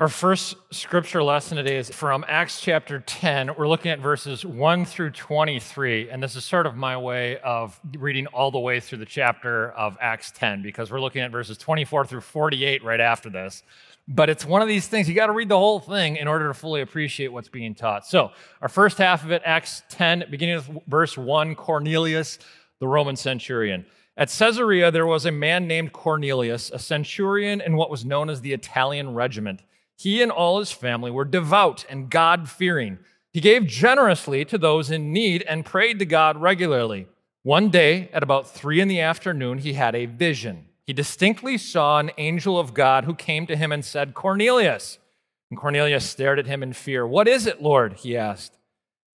Our first scripture lesson today is from Acts chapter 10. We're looking at verses 1 through 23, and this is sort of my way of reading all the way through the chapter of Acts 10 because we're looking at verses 24 through 48 right after this. But it's one of these things, you got to read the whole thing in order to fully appreciate what's being taught. So, our first half of it, Acts 10, beginning with verse 1, Cornelius, the Roman centurion. At Caesarea, there was a man named Cornelius, a centurion in what was known as the Italian regiment. He and all his family were devout and God fearing. He gave generously to those in need and prayed to God regularly. One day, at about three in the afternoon, he had a vision. He distinctly saw an angel of God who came to him and said, Cornelius. And Cornelius stared at him in fear. What is it, Lord? he asked.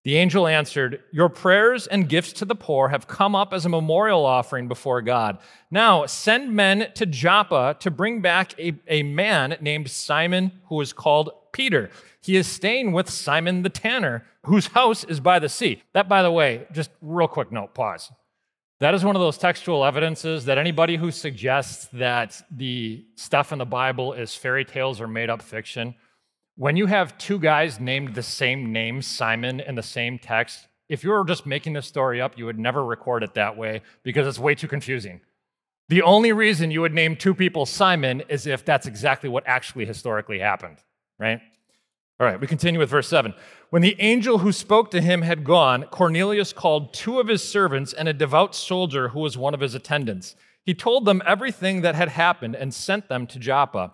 The angel answered, Your prayers and gifts to the poor have come up as a memorial offering before God. Now send men to Joppa to bring back a, a man named Simon, who is called Peter. He is staying with Simon the tanner, whose house is by the sea. That, by the way, just real quick note, pause. That is one of those textual evidences that anybody who suggests that the stuff in the Bible is fairy tales or made up fiction when you have two guys named the same name, Simon, in the same text, if you were just making this story up, you would never record it that way because it's way too confusing. The only reason you would name two people Simon is if that's exactly what actually historically happened, right? All right, we continue with verse 7. When the angel who spoke to him had gone, Cornelius called two of his servants and a devout soldier who was one of his attendants. He told them everything that had happened and sent them to Joppa.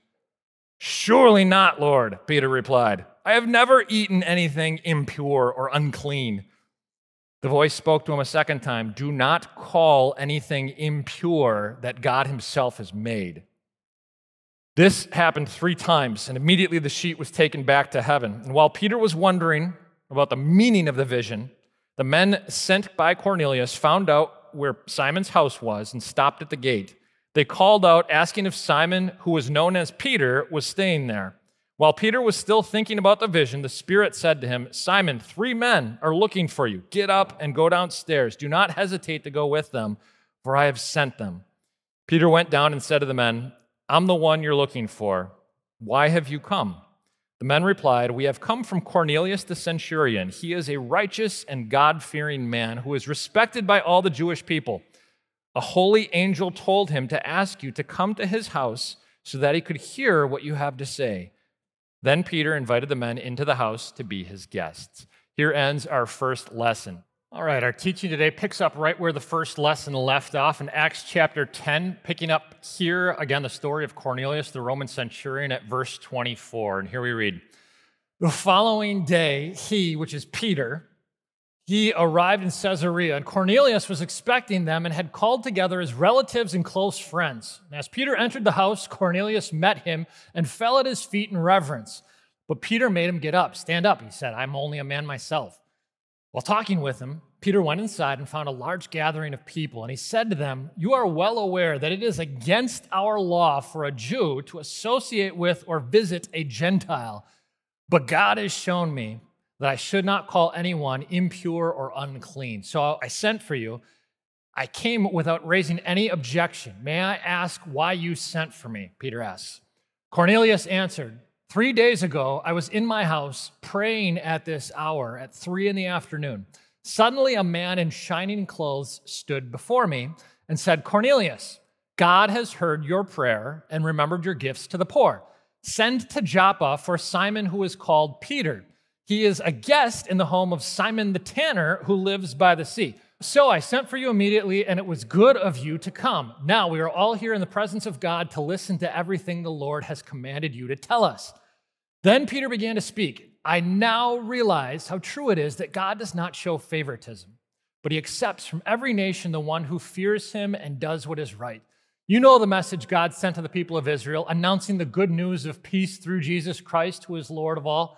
Surely not, Lord, Peter replied. I have never eaten anything impure or unclean. The voice spoke to him a second time Do not call anything impure that God Himself has made. This happened three times, and immediately the sheet was taken back to heaven. And while Peter was wondering about the meaning of the vision, the men sent by Cornelius found out where Simon's house was and stopped at the gate. They called out, asking if Simon, who was known as Peter, was staying there. While Peter was still thinking about the vision, the Spirit said to him, Simon, three men are looking for you. Get up and go downstairs. Do not hesitate to go with them, for I have sent them. Peter went down and said to the men, I'm the one you're looking for. Why have you come? The men replied, We have come from Cornelius the centurion. He is a righteous and God fearing man who is respected by all the Jewish people. A holy angel told him to ask you to come to his house so that he could hear what you have to say. Then Peter invited the men into the house to be his guests. Here ends our first lesson. All right, our teaching today picks up right where the first lesson left off in Acts chapter 10, picking up here again the story of Cornelius, the Roman centurion, at verse 24. And here we read The following day, he, which is Peter, he arrived in Caesarea, and Cornelius was expecting them and had called together his relatives and close friends. And as Peter entered the house, Cornelius met him and fell at his feet in reverence. But Peter made him get up. Stand up, he said. I'm only a man myself. While talking with him, Peter went inside and found a large gathering of people, and he said to them, You are well aware that it is against our law for a Jew to associate with or visit a Gentile. But God has shown me that I should not call anyone impure or unclean. So I sent for you. I came without raising any objection. May I ask why you sent for me? Peter asks. Cornelius answered, Three days ago, I was in my house praying at this hour at three in the afternoon. Suddenly, a man in shining clothes stood before me and said, Cornelius, God has heard your prayer and remembered your gifts to the poor. Send to Joppa for Simon, who is called Peter. He is a guest in the home of Simon the tanner, who lives by the sea. So I sent for you immediately, and it was good of you to come. Now we are all here in the presence of God to listen to everything the Lord has commanded you to tell us. Then Peter began to speak. I now realize how true it is that God does not show favoritism, but he accepts from every nation the one who fears him and does what is right. You know the message God sent to the people of Israel, announcing the good news of peace through Jesus Christ, who is Lord of all.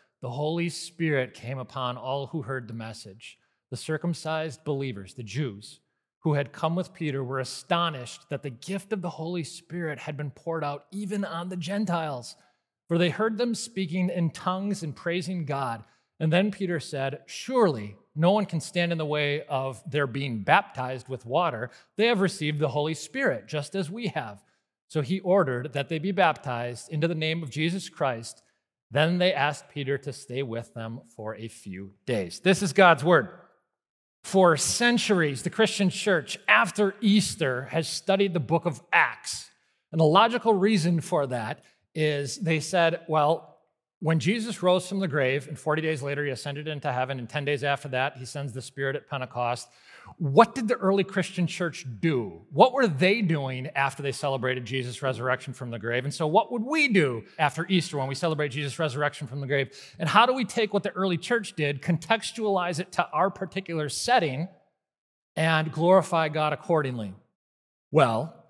the Holy Spirit came upon all who heard the message. The circumcised believers, the Jews, who had come with Peter, were astonished that the gift of the Holy Spirit had been poured out even on the Gentiles, for they heard them speaking in tongues and praising God. And then Peter said, Surely no one can stand in the way of their being baptized with water. They have received the Holy Spirit, just as we have. So he ordered that they be baptized into the name of Jesus Christ. Then they asked Peter to stay with them for a few days. This is God's word. For centuries, the Christian church, after Easter, has studied the book of Acts. And the logical reason for that is they said, well, when Jesus rose from the grave, and 40 days later he ascended into heaven, and 10 days after that he sends the Spirit at Pentecost, what did the early Christian church do? What were they doing after they celebrated Jesus' resurrection from the grave? And so, what would we do after Easter when we celebrate Jesus' resurrection from the grave? And how do we take what the early church did, contextualize it to our particular setting, and glorify God accordingly? Well,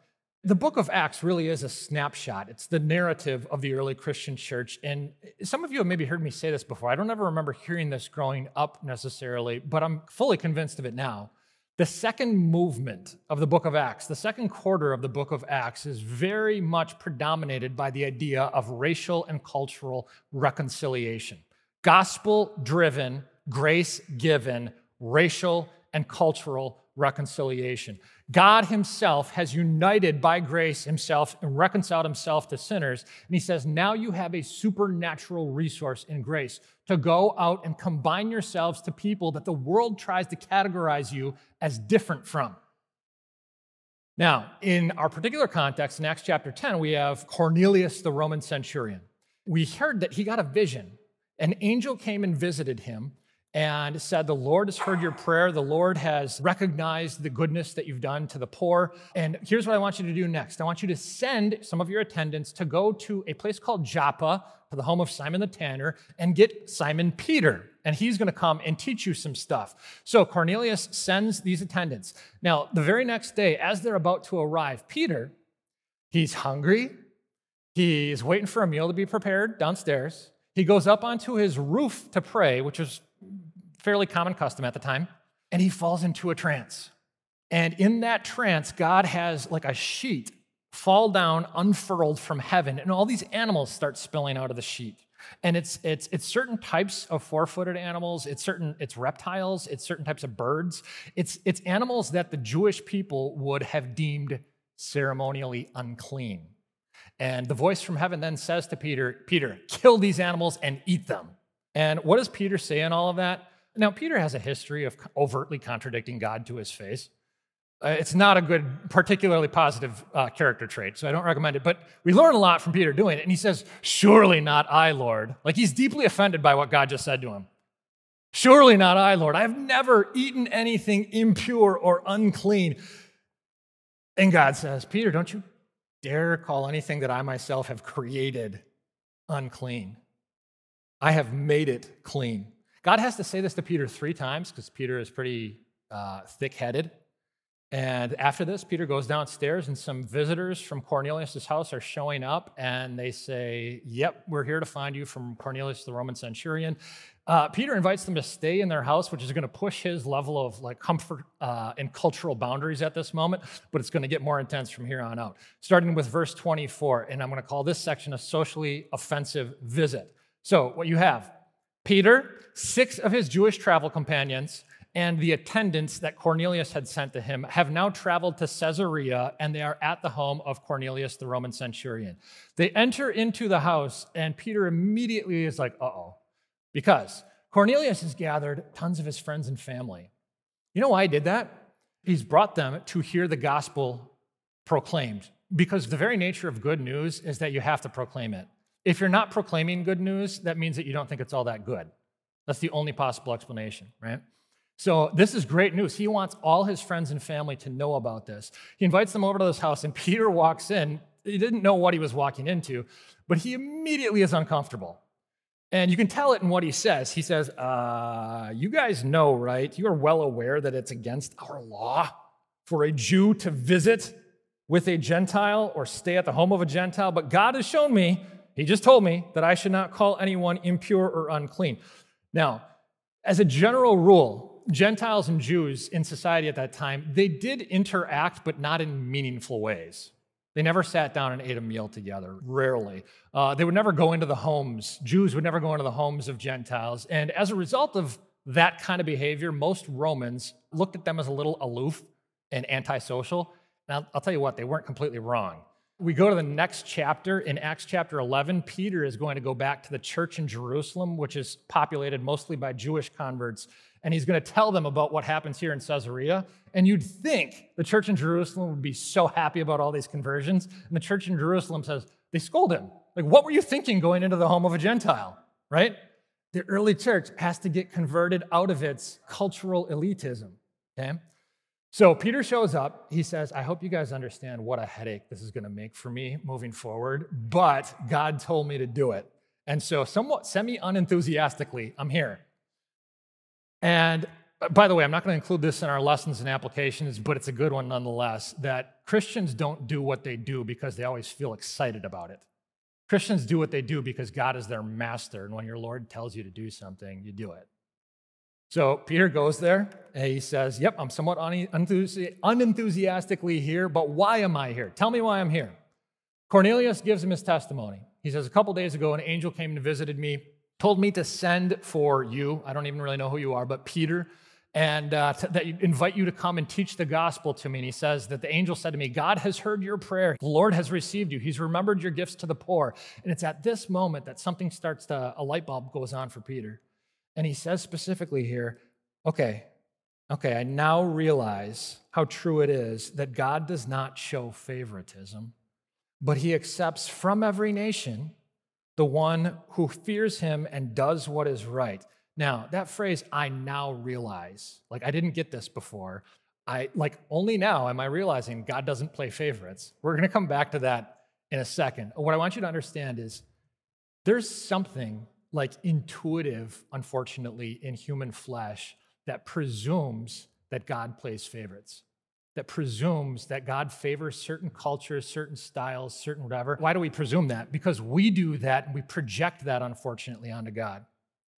the book of Acts really is a snapshot. It's the narrative of the early Christian church. And some of you have maybe heard me say this before. I don't ever remember hearing this growing up necessarily, but I'm fully convinced of it now. The second movement of the book of Acts, the second quarter of the book of Acts, is very much predominated by the idea of racial and cultural reconciliation. Gospel driven, grace given, racial and cultural reconciliation. God Himself has united by grace Himself and reconciled Himself to sinners. And He says, now you have a supernatural resource in grace to go out and combine yourselves to people that the world tries to categorize you as different from. Now, in our particular context, in Acts chapter 10, we have Cornelius, the Roman centurion. We heard that he got a vision. An angel came and visited him and said, The Lord has heard your prayer. The Lord has recognized the goodness that you've done to the poor. And here's what I want you to do next I want you to send some of your attendants to go to a place called Joppa, to the home of Simon the Tanner, and get Simon Peter. And he's going to come and teach you some stuff. So Cornelius sends these attendants. Now, the very next day, as they're about to arrive, Peter, he's hungry. He's waiting for a meal to be prepared downstairs. He goes up onto his roof to pray, which is fairly common custom at the time, and he falls into a trance. And in that trance, God has like a sheet fall down unfurled from heaven, and all these animals start spilling out of the sheet. And it's it's it's certain types of four-footed animals, it's certain it's reptiles, it's certain types of birds. It's it's animals that the Jewish people would have deemed ceremonially unclean. And the voice from heaven then says to Peter, Peter, kill these animals and eat them. And what does Peter say in all of that? Now, Peter has a history of overtly contradicting God to his face. Uh, it's not a good, particularly positive uh, character trait, so I don't recommend it. But we learn a lot from Peter doing it. And he says, Surely not I, Lord. Like he's deeply offended by what God just said to him. Surely not I, Lord. I have never eaten anything impure or unclean. And God says, Peter, don't you dare call anything that I myself have created unclean. I have made it clean. God has to say this to Peter three times because Peter is pretty uh, thick headed. And after this, Peter goes downstairs, and some visitors from Cornelius' house are showing up, and they say, Yep, we're here to find you from Cornelius, the Roman centurion. Uh, Peter invites them to stay in their house, which is going to push his level of like comfort uh, and cultural boundaries at this moment, but it's going to get more intense from here on out. Starting with verse 24, and I'm going to call this section a socially offensive visit. So, what you have Peter, six of his Jewish travel companions, and the attendants that Cornelius had sent to him have now traveled to Caesarea and they are at the home of Cornelius, the Roman centurion. They enter into the house, and Peter immediately is like, uh oh, because Cornelius has gathered tons of his friends and family. You know why he did that? He's brought them to hear the gospel proclaimed because the very nature of good news is that you have to proclaim it. If you're not proclaiming good news, that means that you don't think it's all that good. That's the only possible explanation, right? So this is great news. He wants all his friends and family to know about this. He invites them over to his house, and Peter walks in. He didn't know what he was walking into, but he immediately is uncomfortable. And you can tell it in what he says. He says, uh, You guys know, right? You are well aware that it's against our law for a Jew to visit with a Gentile or stay at the home of a Gentile, but God has shown me, He just told me, that I should not call anyone impure or unclean. Now, as a general rule, Gentiles and Jews in society at that time, they did interact, but not in meaningful ways. They never sat down and ate a meal together, rarely. Uh, they would never go into the homes, Jews would never go into the homes of Gentiles. And as a result of that kind of behavior, most Romans looked at them as a little aloof and antisocial. I'll, I'll tell you what, they weren't completely wrong. We go to the next chapter. In Acts chapter 11, Peter is going to go back to the church in Jerusalem, which is populated mostly by Jewish converts and he's going to tell them about what happens here in Caesarea. And you'd think the church in Jerusalem would be so happy about all these conversions. And the church in Jerusalem says, they scold him. Like, what were you thinking going into the home of a Gentile, right? The early church has to get converted out of its cultural elitism, okay? So Peter shows up. He says, I hope you guys understand what a headache this is going to make for me moving forward, but God told me to do it. And so, somewhat semi unenthusiastically, I'm here. And uh, by the way, I'm not going to include this in our lessons and applications, but it's a good one nonetheless that Christians don't do what they do because they always feel excited about it. Christians do what they do because God is their master. And when your Lord tells you to do something, you do it. So Peter goes there and he says, Yep, I'm somewhat unenthusiastically here, but why am I here? Tell me why I'm here. Cornelius gives him his testimony. He says, A couple days ago, an angel came and visited me told me to send for you. I don't even really know who you are, but Peter, and uh, to, that invite you to come and teach the gospel to me. And he says that the angel said to me, God has heard your prayer. The Lord has received you. He's remembered your gifts to the poor. And it's at this moment that something starts to, a light bulb goes on for Peter. And he says specifically here, okay, okay, I now realize how true it is that God does not show favoritism, but he accepts from every nation the one who fears him and does what is right. Now, that phrase, I now realize, like I didn't get this before. I like only now am I realizing God doesn't play favorites. We're going to come back to that in a second. What I want you to understand is there's something like intuitive, unfortunately, in human flesh that presumes that God plays favorites that presumes that God favors certain cultures, certain styles, certain whatever. Why do we presume that? Because we do that and we project that, unfortunately, onto God.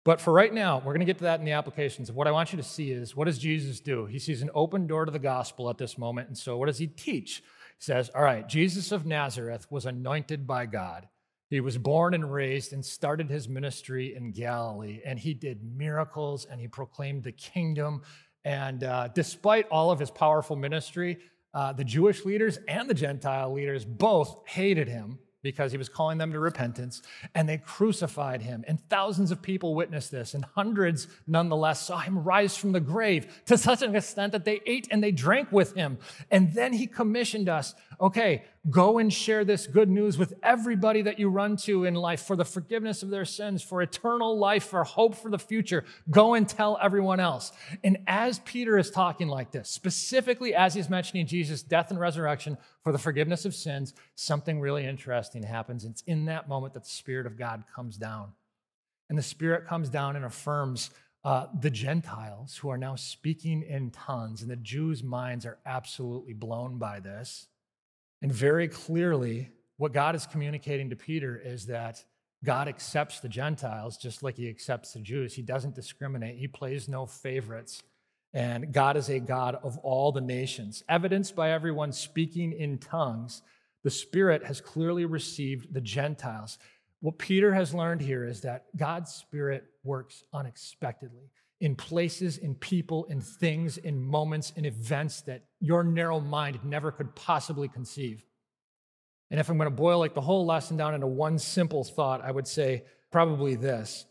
But for right now, we're going to get to that in the applications. What I want you to see is what does Jesus do? He sees an open door to the gospel at this moment. And so what does he teach? He says, All right, Jesus of Nazareth was anointed by God. He was born and raised and started his ministry in Galilee, and he did miracles and he proclaimed the kingdom and uh, despite all of his powerful ministry, uh, the Jewish leaders and the Gentile leaders both hated him because he was calling them to repentance, and they crucified him. And thousands of people witnessed this, and hundreds nonetheless saw him rise from the grave to such an extent that they ate and they drank with him. And then he commissioned us okay, go and share this good news with everybody that you run to in life for the forgiveness of their sins, for eternal life, for hope for the future. Go and tell everyone else. And as Peter is talking like this, specifically as he's mentioning Jesus' death and resurrection for the forgiveness of sins, something really interesting happens. It's in that moment that the Spirit of God comes down. And the Spirit comes down and affirms uh, the Gentiles who are now speaking in tongues, and the Jews' minds are absolutely blown by this. And very clearly, what God is communicating to Peter is that God accepts the Gentiles just like he accepts the Jews. He doesn't discriminate, he plays no favorites. And God is a God of all the nations. Evidenced by everyone speaking in tongues, the Spirit has clearly received the Gentiles. What Peter has learned here is that God's Spirit works unexpectedly in places, in people, in things, in moments, in events that your narrow mind never could possibly conceive. And if I'm going to boil like the whole lesson down into one simple thought, I would say probably this.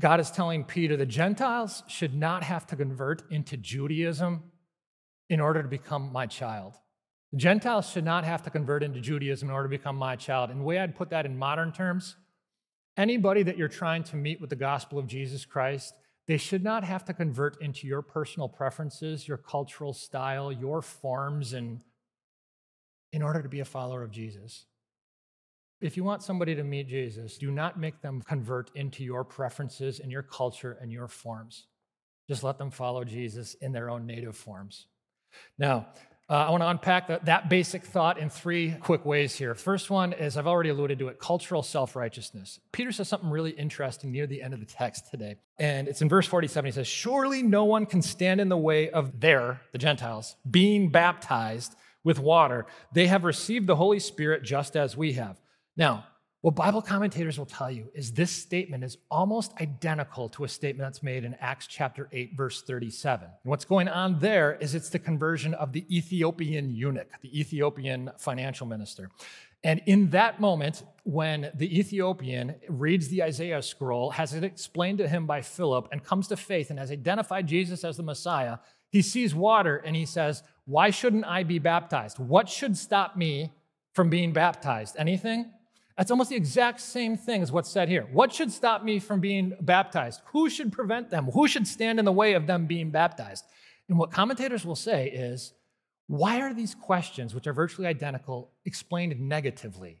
God is telling Peter the Gentiles should not have to convert into Judaism in order to become my child. The Gentiles should not have to convert into Judaism in order to become my child. And the way I'd put that in modern terms, anybody that you're trying to meet with the gospel of Jesus Christ, they should not have to convert into your personal preferences, your cultural style, your forms, and in order to be a follower of Jesus. If you want somebody to meet Jesus, do not make them convert into your preferences and your culture and your forms. Just let them follow Jesus in their own native forms. Now, uh, I want to unpack that, that basic thought in three quick ways here. First one is I've already alluded to it cultural self righteousness. Peter says something really interesting near the end of the text today. And it's in verse 47. He says, Surely no one can stand in the way of their, the Gentiles, being baptized with water. They have received the Holy Spirit just as we have. Now, what Bible commentators will tell you is this statement is almost identical to a statement that's made in Acts chapter 8, verse 37. And what's going on there is it's the conversion of the Ethiopian eunuch, the Ethiopian financial minister. And in that moment, when the Ethiopian reads the Isaiah scroll, has it explained to him by Philip, and comes to faith and has identified Jesus as the Messiah, he sees water and he says, Why shouldn't I be baptized? What should stop me from being baptized? Anything? That's almost the exact same thing as what's said here. What should stop me from being baptized? Who should prevent them? Who should stand in the way of them being baptized? And what commentators will say is, why are these questions, which are virtually identical, explained negatively?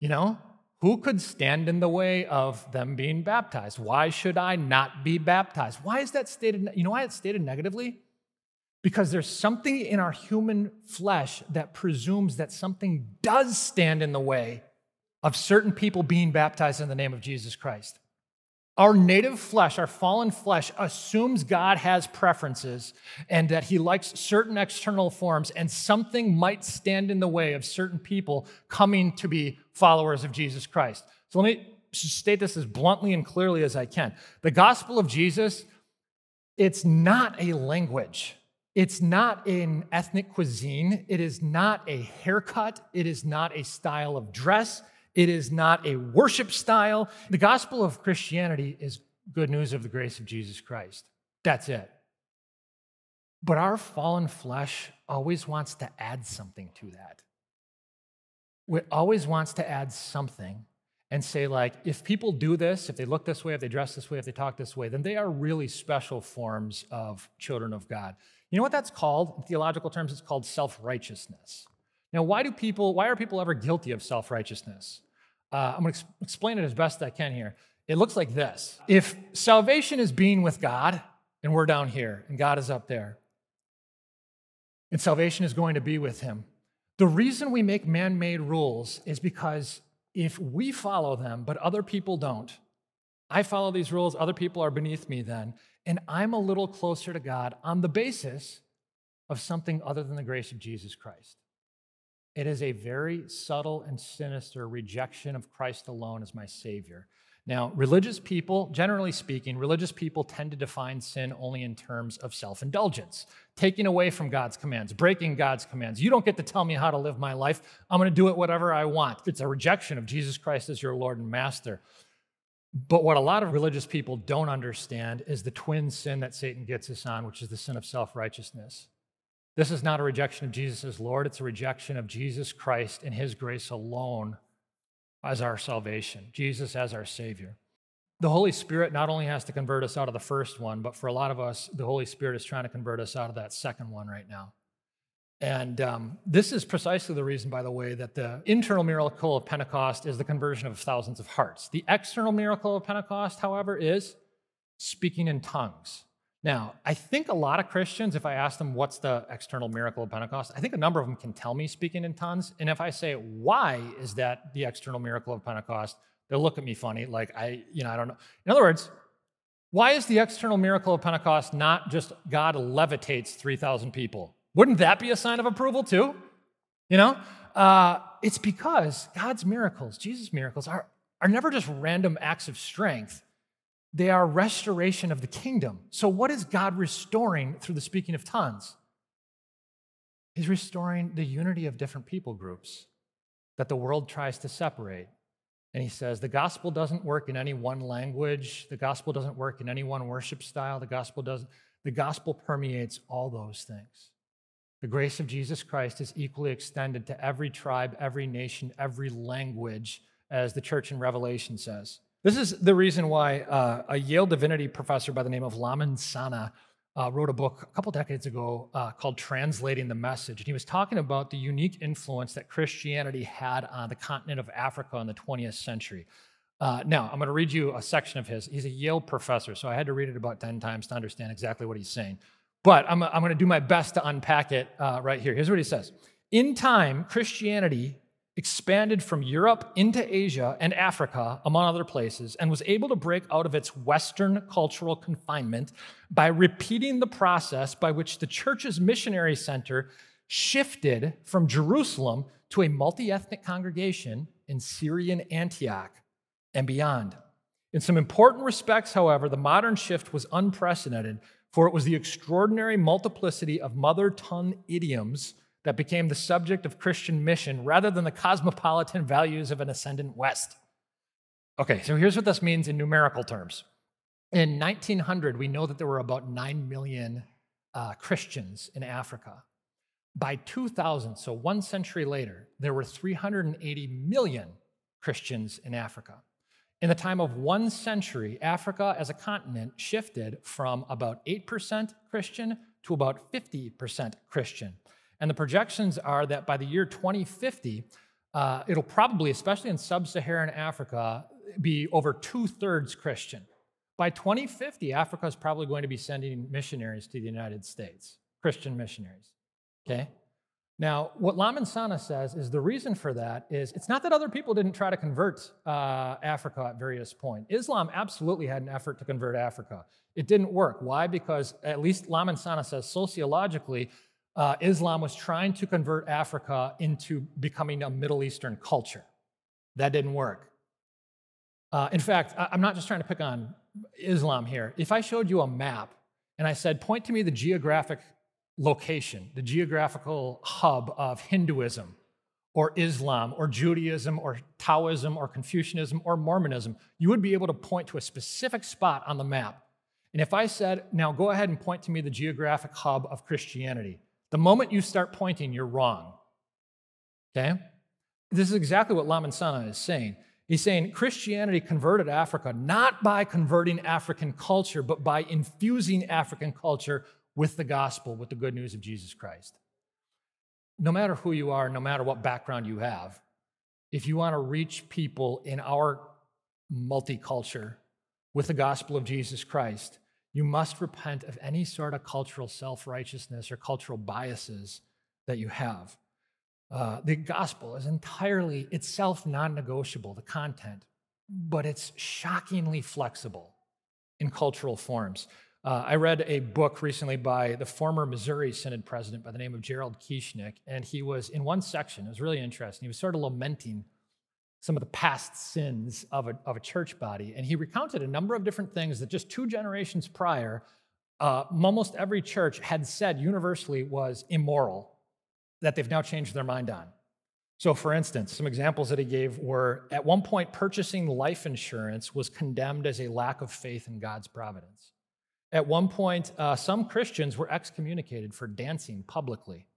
You know, who could stand in the way of them being baptized? Why should I not be baptized? Why is that stated? You know why it's stated negatively? Because there's something in our human flesh that presumes that something does stand in the way of certain people being baptized in the name of Jesus Christ. Our native flesh, our fallen flesh, assumes God has preferences and that he likes certain external forms, and something might stand in the way of certain people coming to be followers of Jesus Christ. So let me state this as bluntly and clearly as I can. The gospel of Jesus, it's not a language. It's not an ethnic cuisine. It is not a haircut. It is not a style of dress. It is not a worship style. The gospel of Christianity is good news of the grace of Jesus Christ. That's it. But our fallen flesh always wants to add something to that. It always wants to add something and say, like, if people do this, if they look this way, if they dress this way, if they talk this way, then they are really special forms of children of God. You know what that's called? In theological terms, it's called self righteousness. Now, why do people, why are people ever guilty of self righteousness? Uh, I'm going to explain it as best I can here. It looks like this If salvation is being with God, and we're down here, and God is up there, and salvation is going to be with Him, the reason we make man made rules is because if we follow them, but other people don't, I follow these rules, other people are beneath me then, and I'm a little closer to God on the basis of something other than the grace of Jesus Christ. It is a very subtle and sinister rejection of Christ alone as my Savior. Now, religious people, generally speaking, religious people tend to define sin only in terms of self indulgence, taking away from God's commands, breaking God's commands. You don't get to tell me how to live my life. I'm going to do it whatever I want. It's a rejection of Jesus Christ as your Lord and Master. But what a lot of religious people don't understand is the twin sin that Satan gets us on, which is the sin of self righteousness. This is not a rejection of Jesus as Lord, it's a rejection of Jesus Christ and his grace alone as our salvation, Jesus as our Savior. The Holy Spirit not only has to convert us out of the first one, but for a lot of us, the Holy Spirit is trying to convert us out of that second one right now. And um, this is precisely the reason, by the way, that the internal miracle of Pentecost is the conversion of thousands of hearts. The external miracle of Pentecost, however, is speaking in tongues. Now, I think a lot of Christians, if I ask them what's the external miracle of Pentecost, I think a number of them can tell me speaking in tongues. And if I say, why is that the external miracle of Pentecost, they'll look at me funny, like I, you know, I don't know. In other words, why is the external miracle of Pentecost not just God levitates 3,000 people? Wouldn't that be a sign of approval too? You know? Uh, it's because God's miracles, Jesus' miracles, are, are never just random acts of strength. They are restoration of the kingdom. So, what is God restoring through the speaking of tongues? He's restoring the unity of different people groups that the world tries to separate. And he says the gospel doesn't work in any one language, the gospel doesn't work in any one worship style, the gospel doesn't the gospel permeates all those things. The grace of Jesus Christ is equally extended to every tribe, every nation, every language, as the church in Revelation says. This is the reason why uh, a Yale divinity professor by the name of Lamin Sanneh uh, wrote a book a couple decades ago uh, called Translating the Message. And he was talking about the unique influence that Christianity had on the continent of Africa in the 20th century. Uh, now, I'm going to read you a section of his. He's a Yale professor, so I had to read it about 10 times to understand exactly what he's saying. But I'm, I'm going to do my best to unpack it uh, right here. Here's what he says In time, Christianity expanded from Europe into Asia and Africa, among other places, and was able to break out of its Western cultural confinement by repeating the process by which the church's missionary center shifted from Jerusalem to a multi ethnic congregation in Syrian Antioch and beyond. In some important respects, however, the modern shift was unprecedented, for it was the extraordinary multiplicity of mother tongue idioms that became the subject of Christian mission rather than the cosmopolitan values of an ascendant West. Okay, so here's what this means in numerical terms. In 1900, we know that there were about 9 million uh, Christians in Africa. By 2000, so one century later, there were 380 million Christians in Africa. In the time of one century, Africa as a continent shifted from about 8% Christian to about 50% Christian. And the projections are that by the year 2050, uh, it'll probably, especially in sub Saharan Africa, be over two thirds Christian. By 2050, Africa is probably going to be sending missionaries to the United States, Christian missionaries. Okay? Now, what Lamin Sanneh says is the reason for that is it's not that other people didn't try to convert uh, Africa at various points. Islam absolutely had an effort to convert Africa. It didn't work. Why? Because at least Lamin Sanneh says sociologically, uh, Islam was trying to convert Africa into becoming a Middle Eastern culture. That didn't work. Uh, in fact, I'm not just trying to pick on Islam here. If I showed you a map and I said, point to me the geographic location, the geographical hub of Hinduism or Islam or Judaism or Taoism or Confucianism or Mormonism, you would be able to point to a specific spot on the map. And if I said, now go ahead and point to me the geographic hub of Christianity, the moment you start pointing, you're wrong. Okay? This is exactly what Lamin Sanneh is saying. He's saying Christianity converted Africa not by converting African culture, but by infusing African culture with the gospel, with the good news of Jesus Christ. No matter who you are, no matter what background you have, if you want to reach people in our multiculture with the gospel of Jesus Christ, you must repent of any sort of cultural self righteousness or cultural biases that you have. Uh, the gospel is entirely itself non negotiable, the content, but it's shockingly flexible in cultural forms. Uh, I read a book recently by the former Missouri Synod president by the name of Gerald Kieschnick, and he was in one section, it was really interesting. He was sort of lamenting some of the past sins of a, of a church body, and he recounted a number of different things that just two generations prior, uh, almost every church had said universally was immoral, that they've now changed their mind on. So, for instance, some examples that he gave were at one point, purchasing life insurance was condemned as a lack of faith in God's providence. At one point, uh, some Christians were excommunicated for dancing publicly.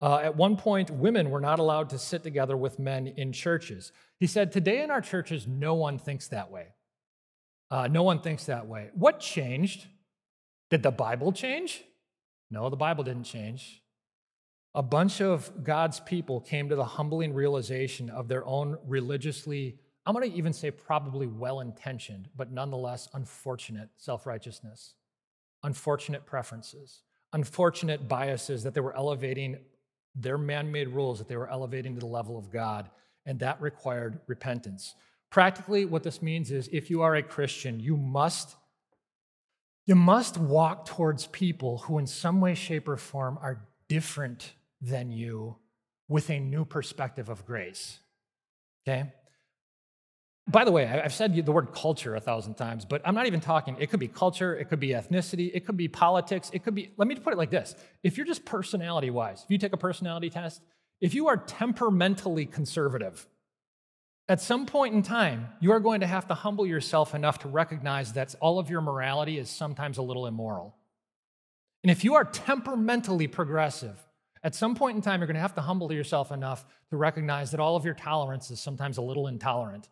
Uh, at one point, women were not allowed to sit together with men in churches. He said, Today in our churches, no one thinks that way. Uh, no one thinks that way. What changed? Did the Bible change? No, the Bible didn't change. A bunch of God's people came to the humbling realization of their own religiously, I'm going to even say probably well intentioned, but nonetheless unfortunate self righteousness unfortunate preferences, unfortunate biases that they were elevating their man made rules, that they were elevating to the level of God, and that required repentance. Practically, what this means is if you are a Christian, you must. You must walk towards people who, in some way, shape, or form, are different than you with a new perspective of grace. Okay? By the way, I've said the word culture a thousand times, but I'm not even talking. It could be culture, it could be ethnicity, it could be politics, it could be, let me put it like this. If you're just personality wise, if you take a personality test, if you are temperamentally conservative, at some point in time, you are going to have to humble yourself enough to recognize that all of your morality is sometimes a little immoral. And if you are temperamentally progressive, at some point in time, you're going to have to humble yourself enough to recognize that all of your tolerance is sometimes a little intolerant.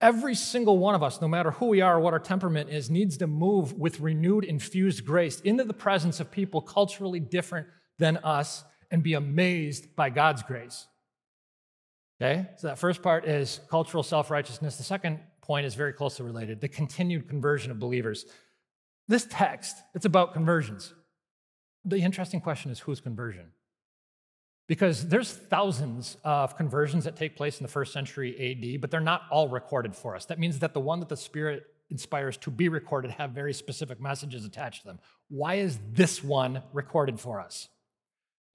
Every single one of us, no matter who we are or what our temperament is, needs to move with renewed, infused grace into the presence of people culturally different than us and be amazed by God's grace. Okay, so that first part is cultural self righteousness. The second point is very closely related the continued conversion of believers. This text, it's about conversions. The interesting question is whose conversion? Because there's thousands of conversions that take place in the first century AD, but they're not all recorded for us. That means that the one that the Spirit inspires to be recorded have very specific messages attached to them. Why is this one recorded for us?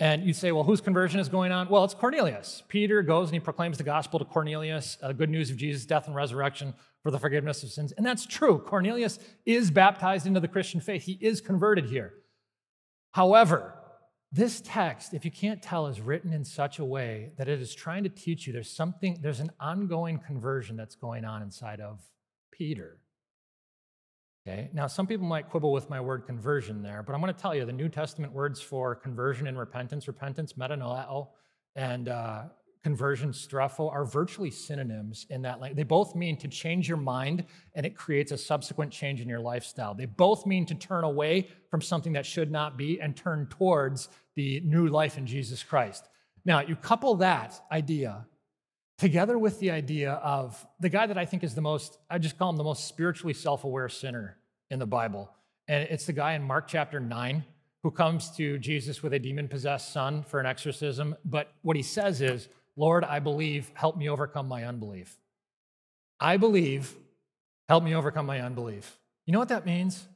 And you'd say, well, whose conversion is going on? Well, it's Cornelius. Peter goes and he proclaims the gospel to Cornelius, uh, good news of Jesus' death and resurrection for the forgiveness of sins. And that's true. Cornelius is baptized into the Christian faith, he is converted here. However, this text, if you can't tell, is written in such a way that it is trying to teach you there's something, there's an ongoing conversion that's going on inside of Peter. Okay, now some people might quibble with my word conversion there, but I'm going to tell you the New Testament words for conversion and repentance, repentance, metanoeo, and uh, conversion, strepho, are virtually synonyms in that language. They both mean to change your mind and it creates a subsequent change in your lifestyle. They both mean to turn away from something that should not be and turn towards the new life in Jesus Christ. Now, you couple that idea together with the idea of the guy that I think is the most, I just call him the most spiritually self aware sinner in the Bible. And it's the guy in Mark chapter 9 who comes to Jesus with a demon possessed son for an exorcism. But what he says is, Lord, I believe, help me overcome my unbelief. I believe, help me overcome my unbelief. You know what that means?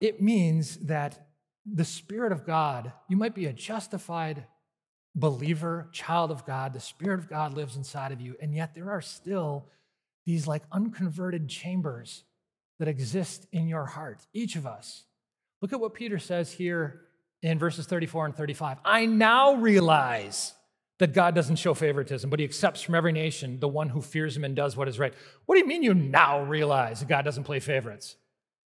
It means that the Spirit of God, you might be a justified believer, child of God, the Spirit of God lives inside of you, and yet there are still these like unconverted chambers that exist in your heart, each of us. Look at what Peter says here in verses 34 and 35. I now realize that God doesn't show favoritism, but he accepts from every nation the one who fears him and does what is right. What do you mean you now realize that God doesn't play favorites?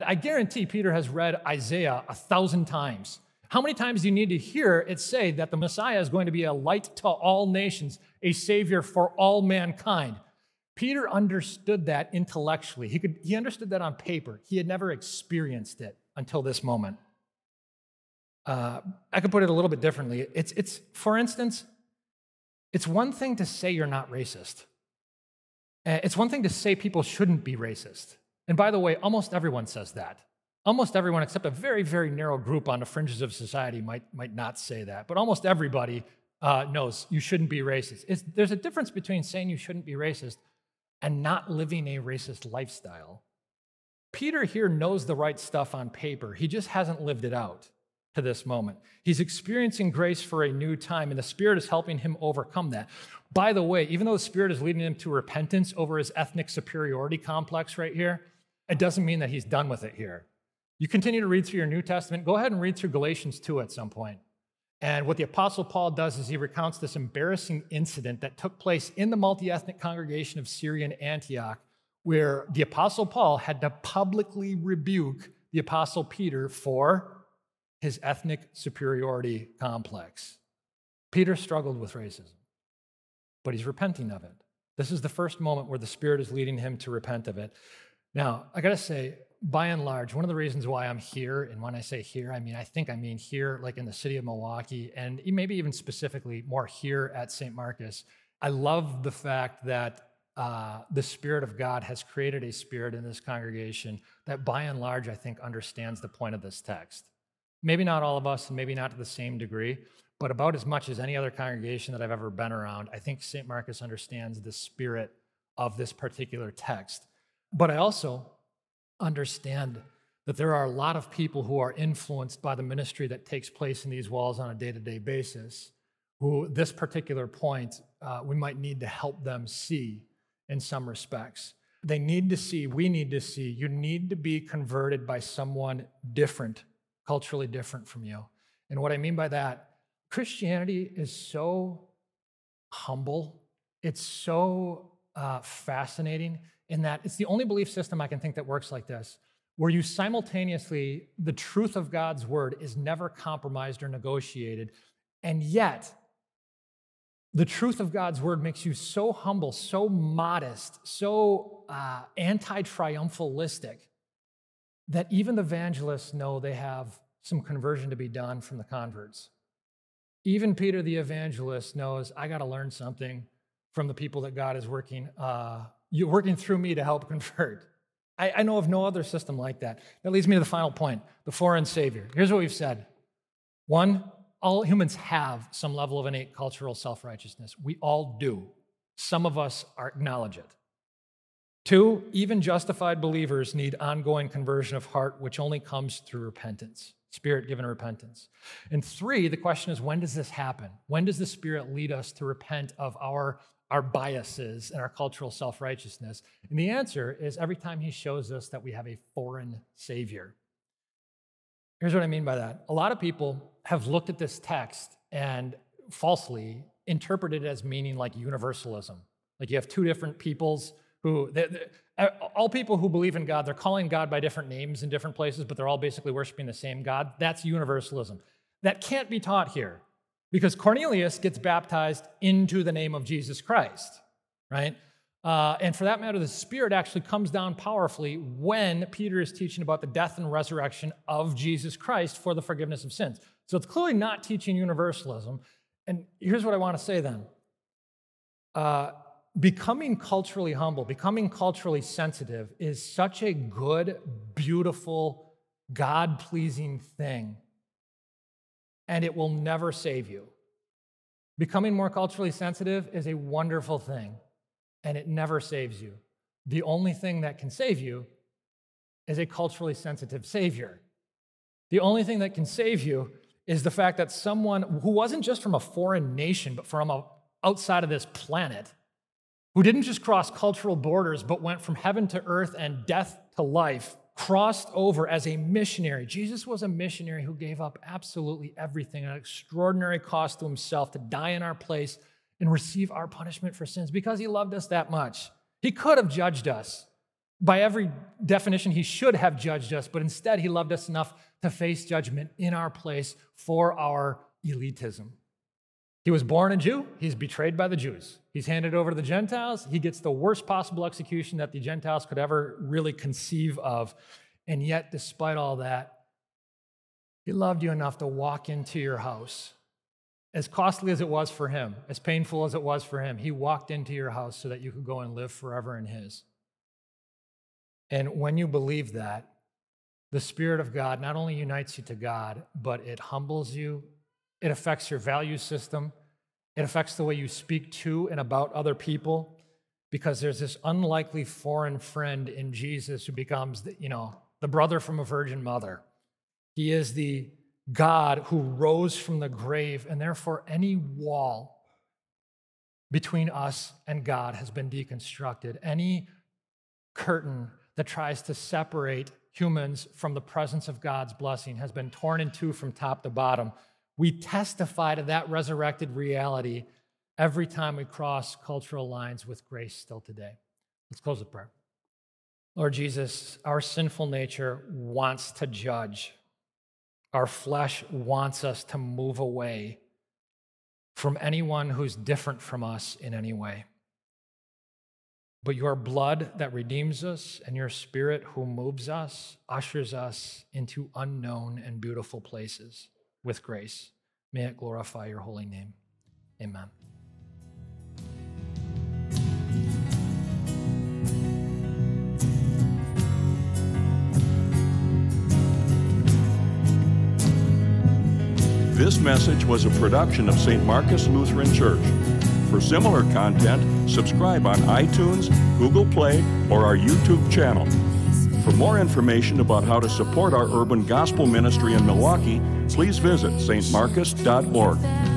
I guarantee Peter has read Isaiah a thousand times. How many times do you need to hear it say that the Messiah is going to be a light to all nations, a savior for all mankind? Peter understood that intellectually. He, could, he understood that on paper. He had never experienced it until this moment. Uh, I could put it a little bit differently. It's, it's, for instance, it's one thing to say you're not racist. Uh, it's one thing to say people shouldn't be racist. And by the way, almost everyone says that. Almost everyone, except a very, very narrow group on the fringes of society, might, might not say that. But almost everybody uh, knows you shouldn't be racist. It's, there's a difference between saying you shouldn't be racist and not living a racist lifestyle. Peter here knows the right stuff on paper, he just hasn't lived it out to this moment. He's experiencing grace for a new time, and the Spirit is helping him overcome that. By the way, even though the Spirit is leading him to repentance over his ethnic superiority complex right here, it doesn't mean that he's done with it here. You continue to read through your New Testament, go ahead and read through Galatians 2 at some point. And what the Apostle Paul does is he recounts this embarrassing incident that took place in the multi ethnic congregation of Syrian Antioch, where the Apostle Paul had to publicly rebuke the Apostle Peter for his ethnic superiority complex. Peter struggled with racism, but he's repenting of it. This is the first moment where the Spirit is leading him to repent of it. Now, I gotta say, by and large, one of the reasons why I'm here, and when I say here, I mean, I think I mean here, like in the city of Milwaukee, and maybe even specifically more here at St. Marcus. I love the fact that uh, the Spirit of God has created a spirit in this congregation that, by and large, I think understands the point of this text. Maybe not all of us, and maybe not to the same degree, but about as much as any other congregation that I've ever been around, I think St. Marcus understands the spirit of this particular text. But I also understand that there are a lot of people who are influenced by the ministry that takes place in these walls on a day to day basis, who this particular point uh, we might need to help them see in some respects. They need to see, we need to see, you need to be converted by someone different, culturally different from you. And what I mean by that, Christianity is so humble, it's so uh, fascinating in that it's the only belief system I can think that works like this, where you simultaneously, the truth of God's word is never compromised or negotiated, and yet the truth of God's word makes you so humble, so modest, so uh, anti triumphalistic that even the evangelists know they have some conversion to be done from the converts. Even Peter the evangelist knows I got to learn something from the people that God is working, uh, working through me to help convert. I, I know of no other system like that. That leads me to the final point the foreign savior. Here's what we've said one, all humans have some level of innate cultural self righteousness. We all do. Some of us acknowledge it. Two, even justified believers need ongoing conversion of heart, which only comes through repentance, spirit given repentance. And three, the question is when does this happen? When does the Spirit lead us to repent of our, our biases and our cultural self righteousness? And the answer is every time He shows us that we have a foreign Savior. Here's what I mean by that. A lot of people have looked at this text and falsely interpreted it as meaning like universalism. Like you have two different peoples who, they, they, all people who believe in God, they're calling God by different names in different places, but they're all basically worshiping the same God. That's universalism. That can't be taught here because Cornelius gets baptized into the name of Jesus Christ, right? Uh, and for that matter, the Spirit actually comes down powerfully when Peter is teaching about the death and resurrection of Jesus Christ for the forgiveness of sins. So it's clearly not teaching universalism. And here's what I want to say then uh, becoming culturally humble, becoming culturally sensitive is such a good, beautiful, God pleasing thing. And it will never save you. Becoming more culturally sensitive is a wonderful thing and it never saves you. The only thing that can save you is a culturally sensitive Savior. The only thing that can save you is the fact that someone who wasn't just from a foreign nation, but from a, outside of this planet, who didn't just cross cultural borders, but went from heaven to earth and death to life, crossed over as a missionary. Jesus was a missionary who gave up absolutely everything at extraordinary cost to himself to die in our place and receive our punishment for sins because he loved us that much. He could have judged us. By every definition, he should have judged us, but instead, he loved us enough to face judgment in our place for our elitism. He was born a Jew, he's betrayed by the Jews. He's handed over to the Gentiles, he gets the worst possible execution that the Gentiles could ever really conceive of. And yet, despite all that, he loved you enough to walk into your house as costly as it was for him, as painful as it was for him, he walked into your house so that you could go and live forever in his. And when you believe that, the Spirit of God not only unites you to God, but it humbles you, it affects your value system, it affects the way you speak to and about other people, because there's this unlikely foreign friend in Jesus who becomes, the, you know, the brother from a virgin mother. He is the God who rose from the grave, and therefore any wall between us and God has been deconstructed. Any curtain that tries to separate humans from the presence of God's blessing has been torn in two from top to bottom. We testify to that resurrected reality every time we cross cultural lines with grace still today. Let's close with prayer. Lord Jesus, our sinful nature wants to judge. Our flesh wants us to move away from anyone who's different from us in any way. But your blood that redeems us and your spirit who moves us ushers us into unknown and beautiful places with grace. May it glorify your holy name. Amen. This message was a production of St. Marcus Lutheran Church. For similar content, subscribe on iTunes, Google Play, or our YouTube channel. For more information about how to support our urban gospel ministry in Milwaukee, please visit stmarcus.org.